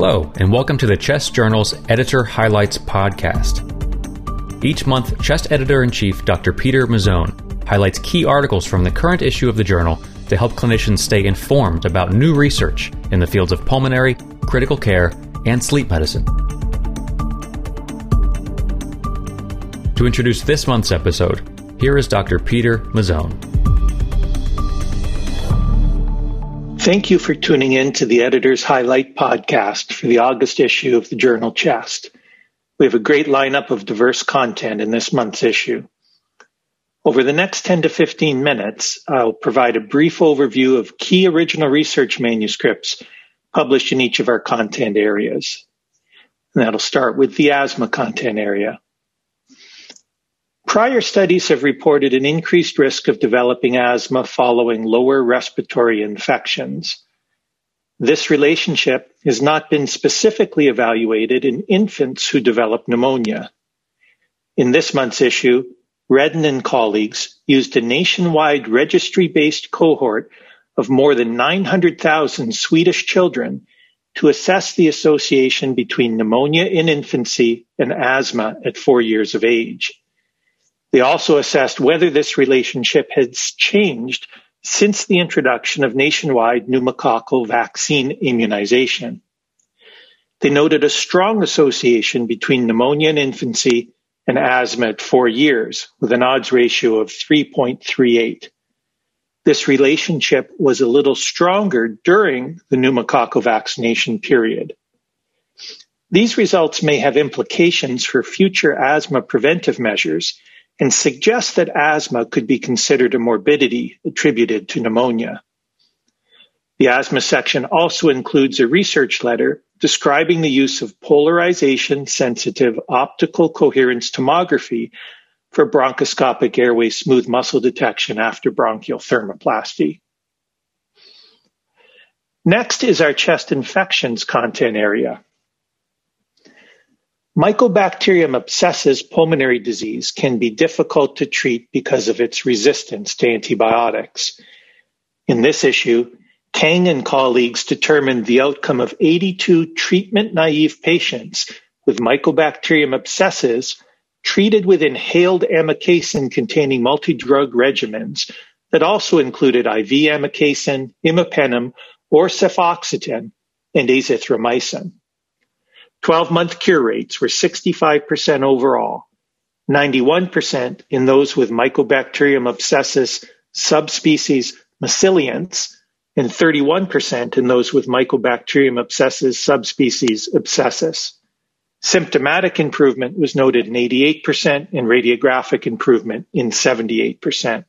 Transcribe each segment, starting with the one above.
Hello, and welcome to the Chest Journal's Editor Highlights podcast. Each month, Chest Editor in Chief Dr. Peter Mazzone highlights key articles from the current issue of the journal to help clinicians stay informed about new research in the fields of pulmonary, critical care, and sleep medicine. To introduce this month's episode, here is Dr. Peter Mazzone. Thank you for tuning in to the Editor's Highlight podcast for the August issue of the journal Chest. We have a great lineup of diverse content in this month's issue. Over the next 10 to 15 minutes, I'll provide a brief overview of key original research manuscripts published in each of our content areas. And that'll start with the asthma content area. Prior studies have reported an increased risk of developing asthma following lower respiratory infections. This relationship has not been specifically evaluated in infants who develop pneumonia. In this month's issue, Rhedin and colleagues used a nationwide registry-based cohort of more than 900,000 Swedish children to assess the association between pneumonia in infancy and asthma at four years of age. They also assessed whether this relationship has changed since the introduction of nationwide pneumococcal vaccine immunization. They noted a strong association between pneumonia in infancy and asthma at four years, with an odds ratio of 3.38. This relationship was a little stronger during the pneumococcal vaccination period. These results may have implications for future asthma preventive measures and suggests that asthma could be considered a morbidity attributed to pneumonia. The asthma section also includes a research letter describing the use of polarization sensitive optical coherence tomography for bronchoscopic airway smooth muscle detection after bronchial thermoplasty. Next is our chest infections content area. Mycobacterium abscessus pulmonary disease can be difficult to treat because of its resistance to antibiotics. In this issue, Kang and colleagues determined the outcome of 82 treatment-naive patients with Mycobacterium abscessus treated with inhaled amikacin containing multi-drug regimens that also included IV amikacin, imipenem, or cefoxitin, and azithromycin. 12-month cure rates were 65% overall, 91% in those with Mycobacterium abscessus subspecies massiliense, and 31% in those with Mycobacterium abscessus subspecies abscessus. Symptomatic improvement was noted in 88% and radiographic improvement in 78%.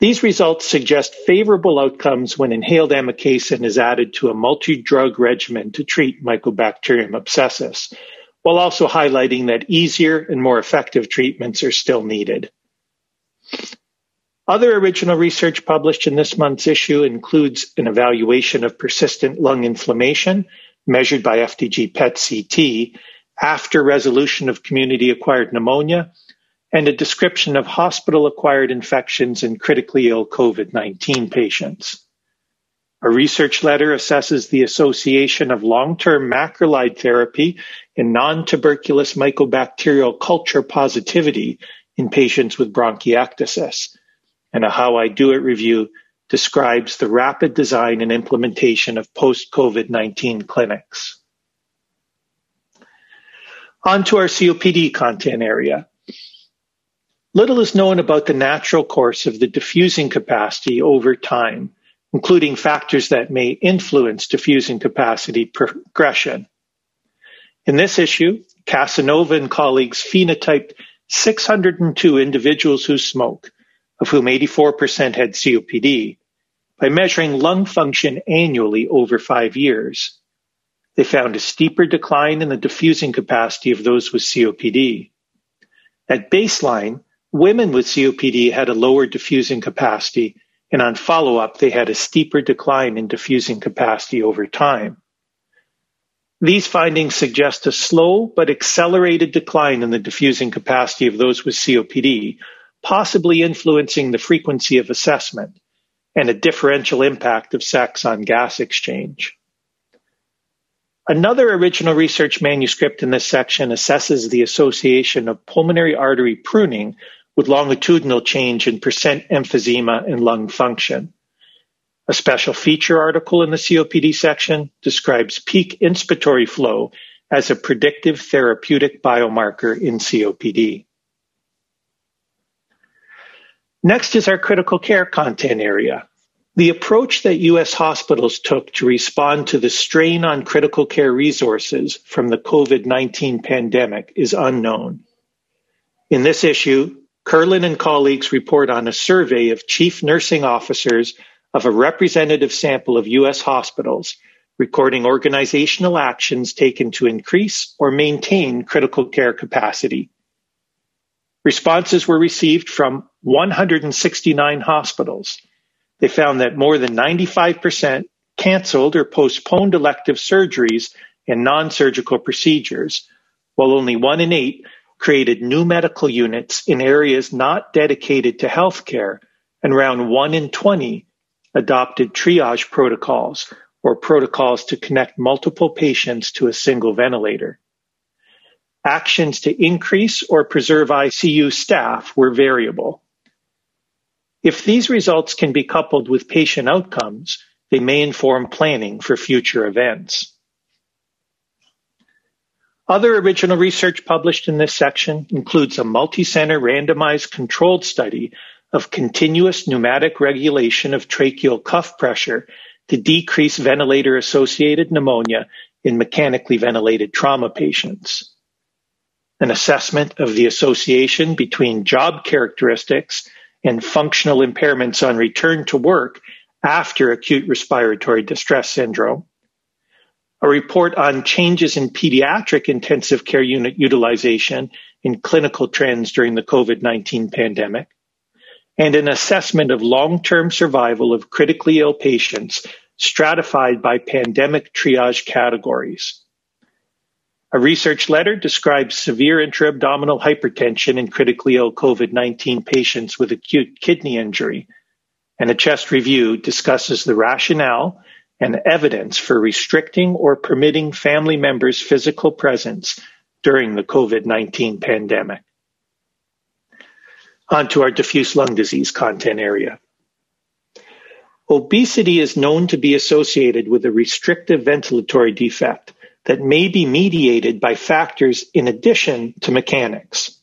These results suggest favorable outcomes when inhaled amikacin is added to a multi-drug regimen to treat Mycobacterium abscessus, while also highlighting that easier and more effective treatments are still needed. Other original research published in this month's issue includes an evaluation of persistent lung inflammation measured by FDG PET CT after resolution of community acquired pneumonia and a description of hospital-acquired infections in critically ill COVID-19 patients. A research letter assesses the association of long-term macrolide therapy and non-tuberculous mycobacterial culture positivity in patients with bronchiectasis. And a How I Do It review describes the rapid design and implementation of post-COVID-19 clinics. On to our COPD content area. Little is known about the natural course of the diffusing capacity over time, including factors that may influence diffusing capacity progression. In this issue, Casanova and colleagues phenotyped 602 individuals who smoke, of whom 84% had COPD, by measuring lung function annually over five years. They found a steeper decline in the diffusing capacity of those with COPD. At baseline, Women with COPD had a lower diffusing capacity, and on follow-up, they had a steeper decline in diffusing capacity over time. These findings suggest a slow but accelerated decline in the diffusing capacity of those with COPD, possibly influencing the frequency of assessment and a differential impact of sex on gas exchange. Another original research manuscript in this section assesses the association of pulmonary artery pruning with longitudinal change in percent emphysema and lung function. A special feature article in the COPD section describes peak inspiratory flow as a predictive therapeutic biomarker in COPD. Next is our critical care content area. The approach that U.S. hospitals took to respond to the strain on critical care resources from the COVID-19 pandemic is unknown. In this issue, Kerlin and colleagues report on a survey of chief nursing officers of a representative sample of U.S. hospitals, recording organizational actions taken to increase or maintain critical care capacity. Responses were received from 169 hospitals, they found that more than 95% canceled or postponed elective surgeries and non-surgical procedures, while only one in eight created new medical units in areas not dedicated to healthcare, and round one in 20 adopted triage protocols or protocols to connect multiple patients to a single ventilator. Actions to increase or preserve ICU staff were variable. If these results can be coupled with patient outcomes, they may inform planning for future events. Other original research published in this section includes a multi-center randomized controlled study of continuous pneumatic regulation of tracheal cuff pressure to decrease ventilator-associated pneumonia in mechanically ventilated trauma patients. An assessment of the association between job characteristics and functional impairments on return to work after acute respiratory distress syndrome, a report on changes in pediatric intensive care unit utilization in clinical trends during the COVID-19 pandemic, and an assessment of long-term survival of critically ill patients stratified by pandemic triage categories. A research letter describes severe intra-abdominal hypertension in critically ill COVID-19 patients with acute kidney injury, and a chest review discusses the rationale and evidence for restricting or permitting family members' physical presence during the COVID-19 pandemic. On to our diffuse lung disease content area. Obesity is known to be associated with a restrictive ventilatory defect that may be mediated by factors in addition to mechanics.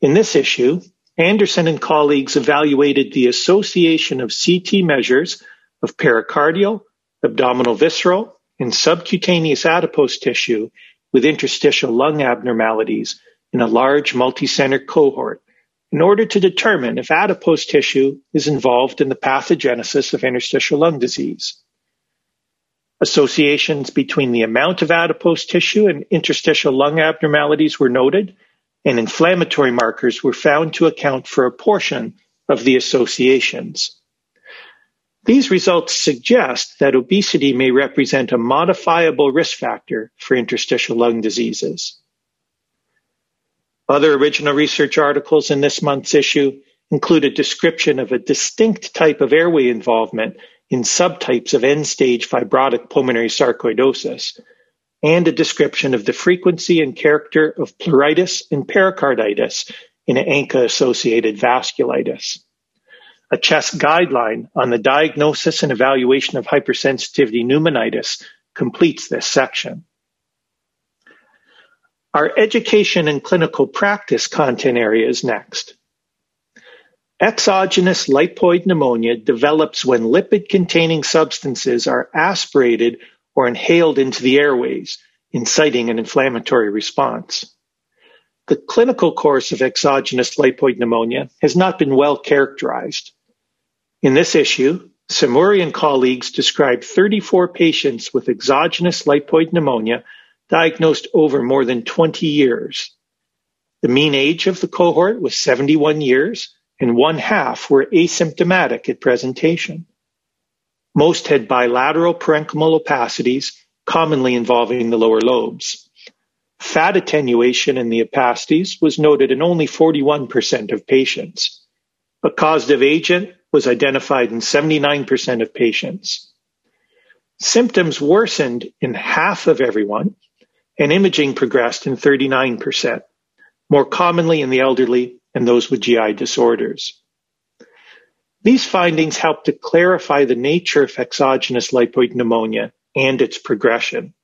In this issue, Anderson and colleagues evaluated the association of CT measures of pericardial, abdominal visceral, and subcutaneous adipose tissue with interstitial lung abnormalities in a large multi-center cohort in order to determine if adipose tissue is involved in the pathogenesis of interstitial lung disease. Associations between the amount of adipose tissue and interstitial lung abnormalities were noted, and inflammatory markers were found to account for a portion of the associations. These results suggest that obesity may represent a modifiable risk factor for interstitial lung diseases. Other original research articles in this month's issue include a description of a distinct type of airway involvement in subtypes of end-stage fibrotic pulmonary sarcoidosis, and a description of the frequency and character of pleuritis and pericarditis in ANCA-associated vasculitis. A CHEST guideline on the diagnosis and evaluation of hypersensitivity pneumonitis completes this section. Our education and clinical practice content area is next. Exogenous lipoid pneumonia develops when lipid-containing substances are aspirated or inhaled into the airways, inciting an inflammatory response. The clinical course of exogenous lipoid pneumonia has not been well characterized. In this issue, Samhouri and colleagues described 34 patients with exogenous lipoid pneumonia diagnosed over more than 20 years. The mean age of the cohort was 71 years, and one half were asymptomatic at presentation. Most had bilateral parenchymal opacities, commonly involving the lower lobes. Fat attenuation in the opacities was noted in only 41% of patients. A causative agent was identified in 79% of patients. symptoms worsened in half of everyone, and imaging progressed in 39%, more commonly in the elderly and those with GI disorders. These findings help to clarify the nature of exogenous lipoid pneumonia and its progression.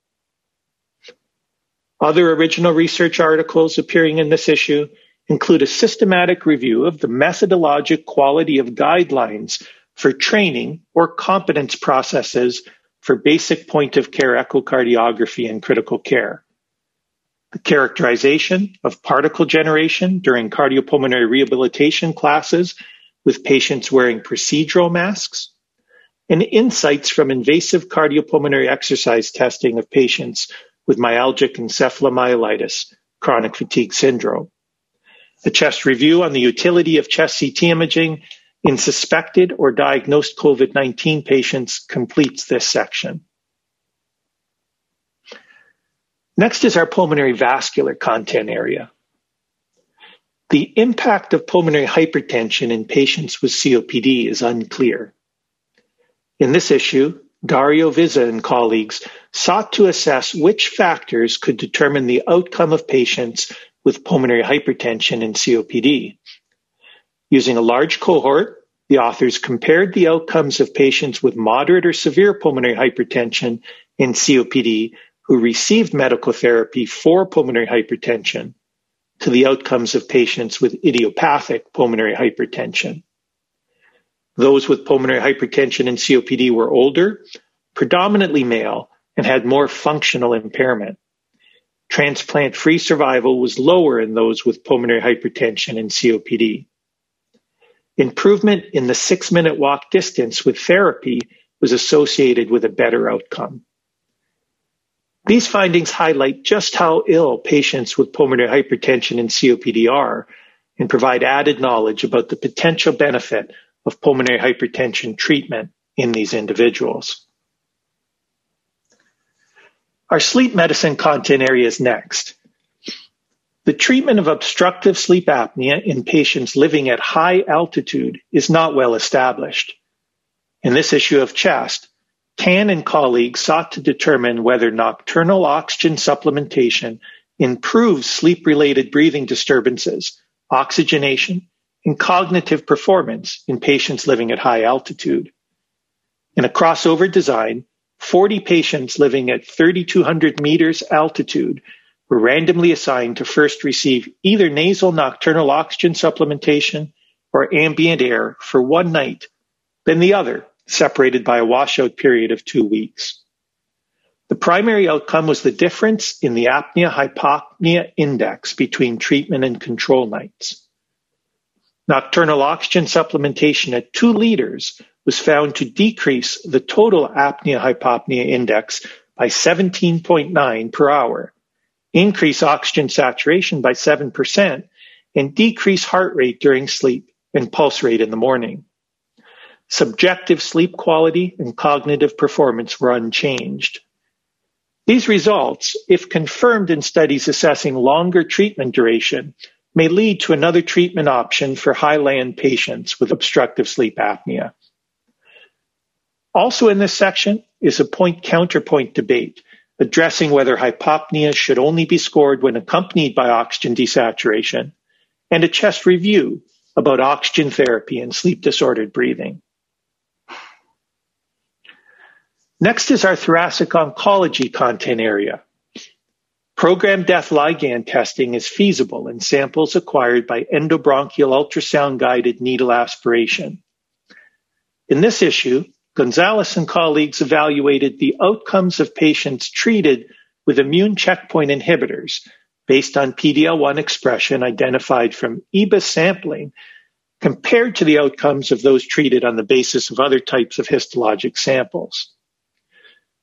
Other original research articles appearing in this issue include a systematic review of the methodologic quality of guidelines for training or competence processes for basic point of care echocardiography and critical care. The characterization of particle generation during cardiopulmonary rehabilitation classes with patients wearing procedural masks, and insights from invasive cardiopulmonary exercise testing of patients with myalgic encephalomyelitis, chronic fatigue syndrome. A chest review on the utility of chest CT imaging in suspected or diagnosed COVID-19 patients completes this section. Next is our pulmonary vascular content area. The impact of pulmonary hypertension in patients with COPD is unclear. In this issue, Dario Vizza and colleagues sought to assess which factors could determine the outcome of patients with pulmonary hypertension and COPD. Using a large cohort, the authors compared the outcomes of patients with moderate or severe pulmonary hypertension and COPD who received medical therapy for pulmonary hypertension to the outcomes of patients with idiopathic pulmonary hypertension. Those with pulmonary hypertension and COPD were older, predominantly male, and had more functional impairment. Transplant-free survival was lower in those with pulmonary hypertension and COPD. Improvement in the six-minute walk distance with therapy was associated with a better outcome. These findings highlight just how ill patients with pulmonary hypertension and COPD are and provide added knowledge about the potential benefit of pulmonary hypertension treatment in these individuals. Our sleep medicine content area is next. The treatment of obstructive sleep apnea in patients living at high altitude is not well established. In this issue of Chest, Tan and colleagues sought to determine whether nocturnal oxygen supplementation improves sleep-related breathing disturbances, oxygenation, and cognitive performance in patients living at high altitude. In a crossover design, 40 patients living at 3,200 meters altitude were randomly assigned to first receive either nasal nocturnal oxygen supplementation or ambient air for one night, then the other, separated by a washout period of two weeks. The primary outcome was the difference in the apnea-hypopnea index between treatment and control nights. Nocturnal oxygen supplementation at 2 liters was found to decrease the total apnea-hypopnea index by 17.9 per hour, increase oxygen saturation by 7%, and decrease heart rate during sleep and pulse rate in the morning. Subjective sleep quality and cognitive performance were unchanged. These results, if confirmed in studies assessing longer treatment duration, may lead to another treatment option for high-land patients with obstructive sleep apnea. Also in this section is a point-counterpoint debate addressing whether hypopnea should only be scored when accompanied by oxygen desaturation, and a chest review about oxygen therapy and sleep-disordered breathing. Next is our thoracic oncology content area. Program death ligand testing is feasible in samples acquired by endobronchial ultrasound-guided needle aspiration. In this issue, Gonzalez and colleagues evaluated the outcomes of patients treated with immune checkpoint inhibitors based on PD-L1 expression identified from EBUS sampling compared to the outcomes of those treated on the basis of other types of histologic samples.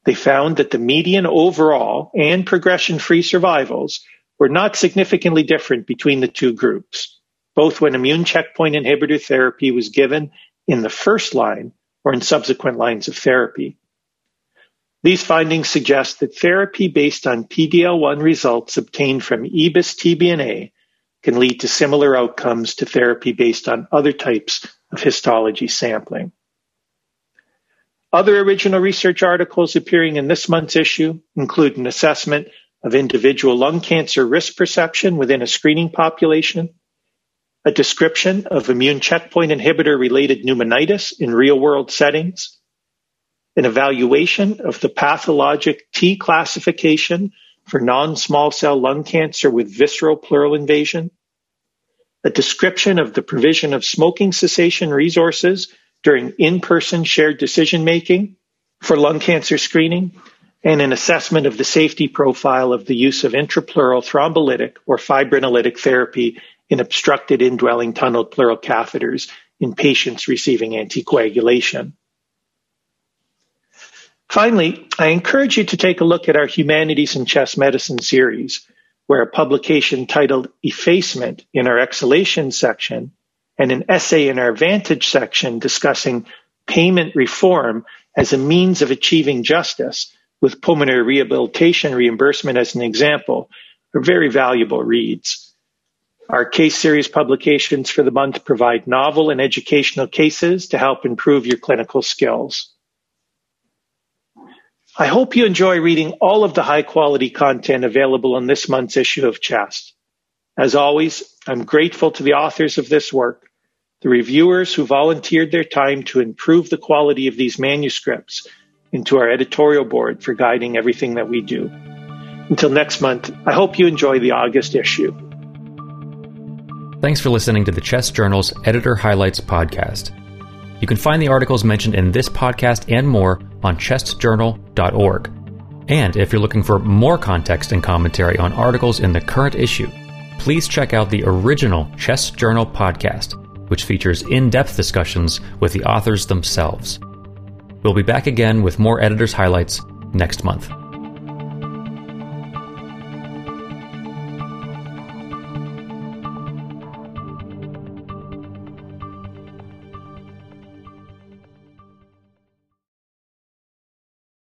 They found that the median overall and progression-free survivals were not significantly different between the two groups, both when immune checkpoint inhibitor therapy was given in the first line or in subsequent lines of therapy. These findings suggest that therapy based on PD-L1 results obtained from EBUS TBNA can lead to similar outcomes to therapy based on other types of histology sampling. Other original research articles appearing in this month's issue include an assessment of individual lung cancer risk perception within a screening population, a description of immune checkpoint inhibitor related pneumonitis in real world settings, an evaluation of the pathologic T classification for non-small cell lung cancer with visceral pleural invasion, a description of the provision of smoking cessation resources during in-person shared decision making for lung cancer screening, and an assessment of the safety profile of the use of intrapleural thrombolytic or fibrinolytic therapy in obstructed indwelling tunneled pleural catheters in patients receiving anticoagulation. Finally, I encourage you to take a look at our Humanities and Chest Medicine series, where a publication titled Effacement in our Exhalation section and an essay in our Vantage section discussing payment reform as a means of achieving justice with pulmonary rehabilitation reimbursement as an example are very valuable reads. Our case series publications for the month provide novel and educational cases to help improve your clinical skills. I hope you enjoy reading all of the high quality content available in this month's issue of Chest. As always, I'm grateful to the authors of this work, the reviewers who volunteered their time to improve the quality of these manuscripts, and to our editorial board for guiding everything that we do. Until next month, I hope you enjoy the August issue. Thanks for listening to the Chest Journal's Editor Highlights podcast. You can find the articles mentioned in this podcast and more on chestjournal.org. And if you're looking for more context and commentary on articles in the current issue, please check out the original Chest Journal podcast, which features in depth discussions with the authors themselves. We'll be back again with more editors' highlights next month.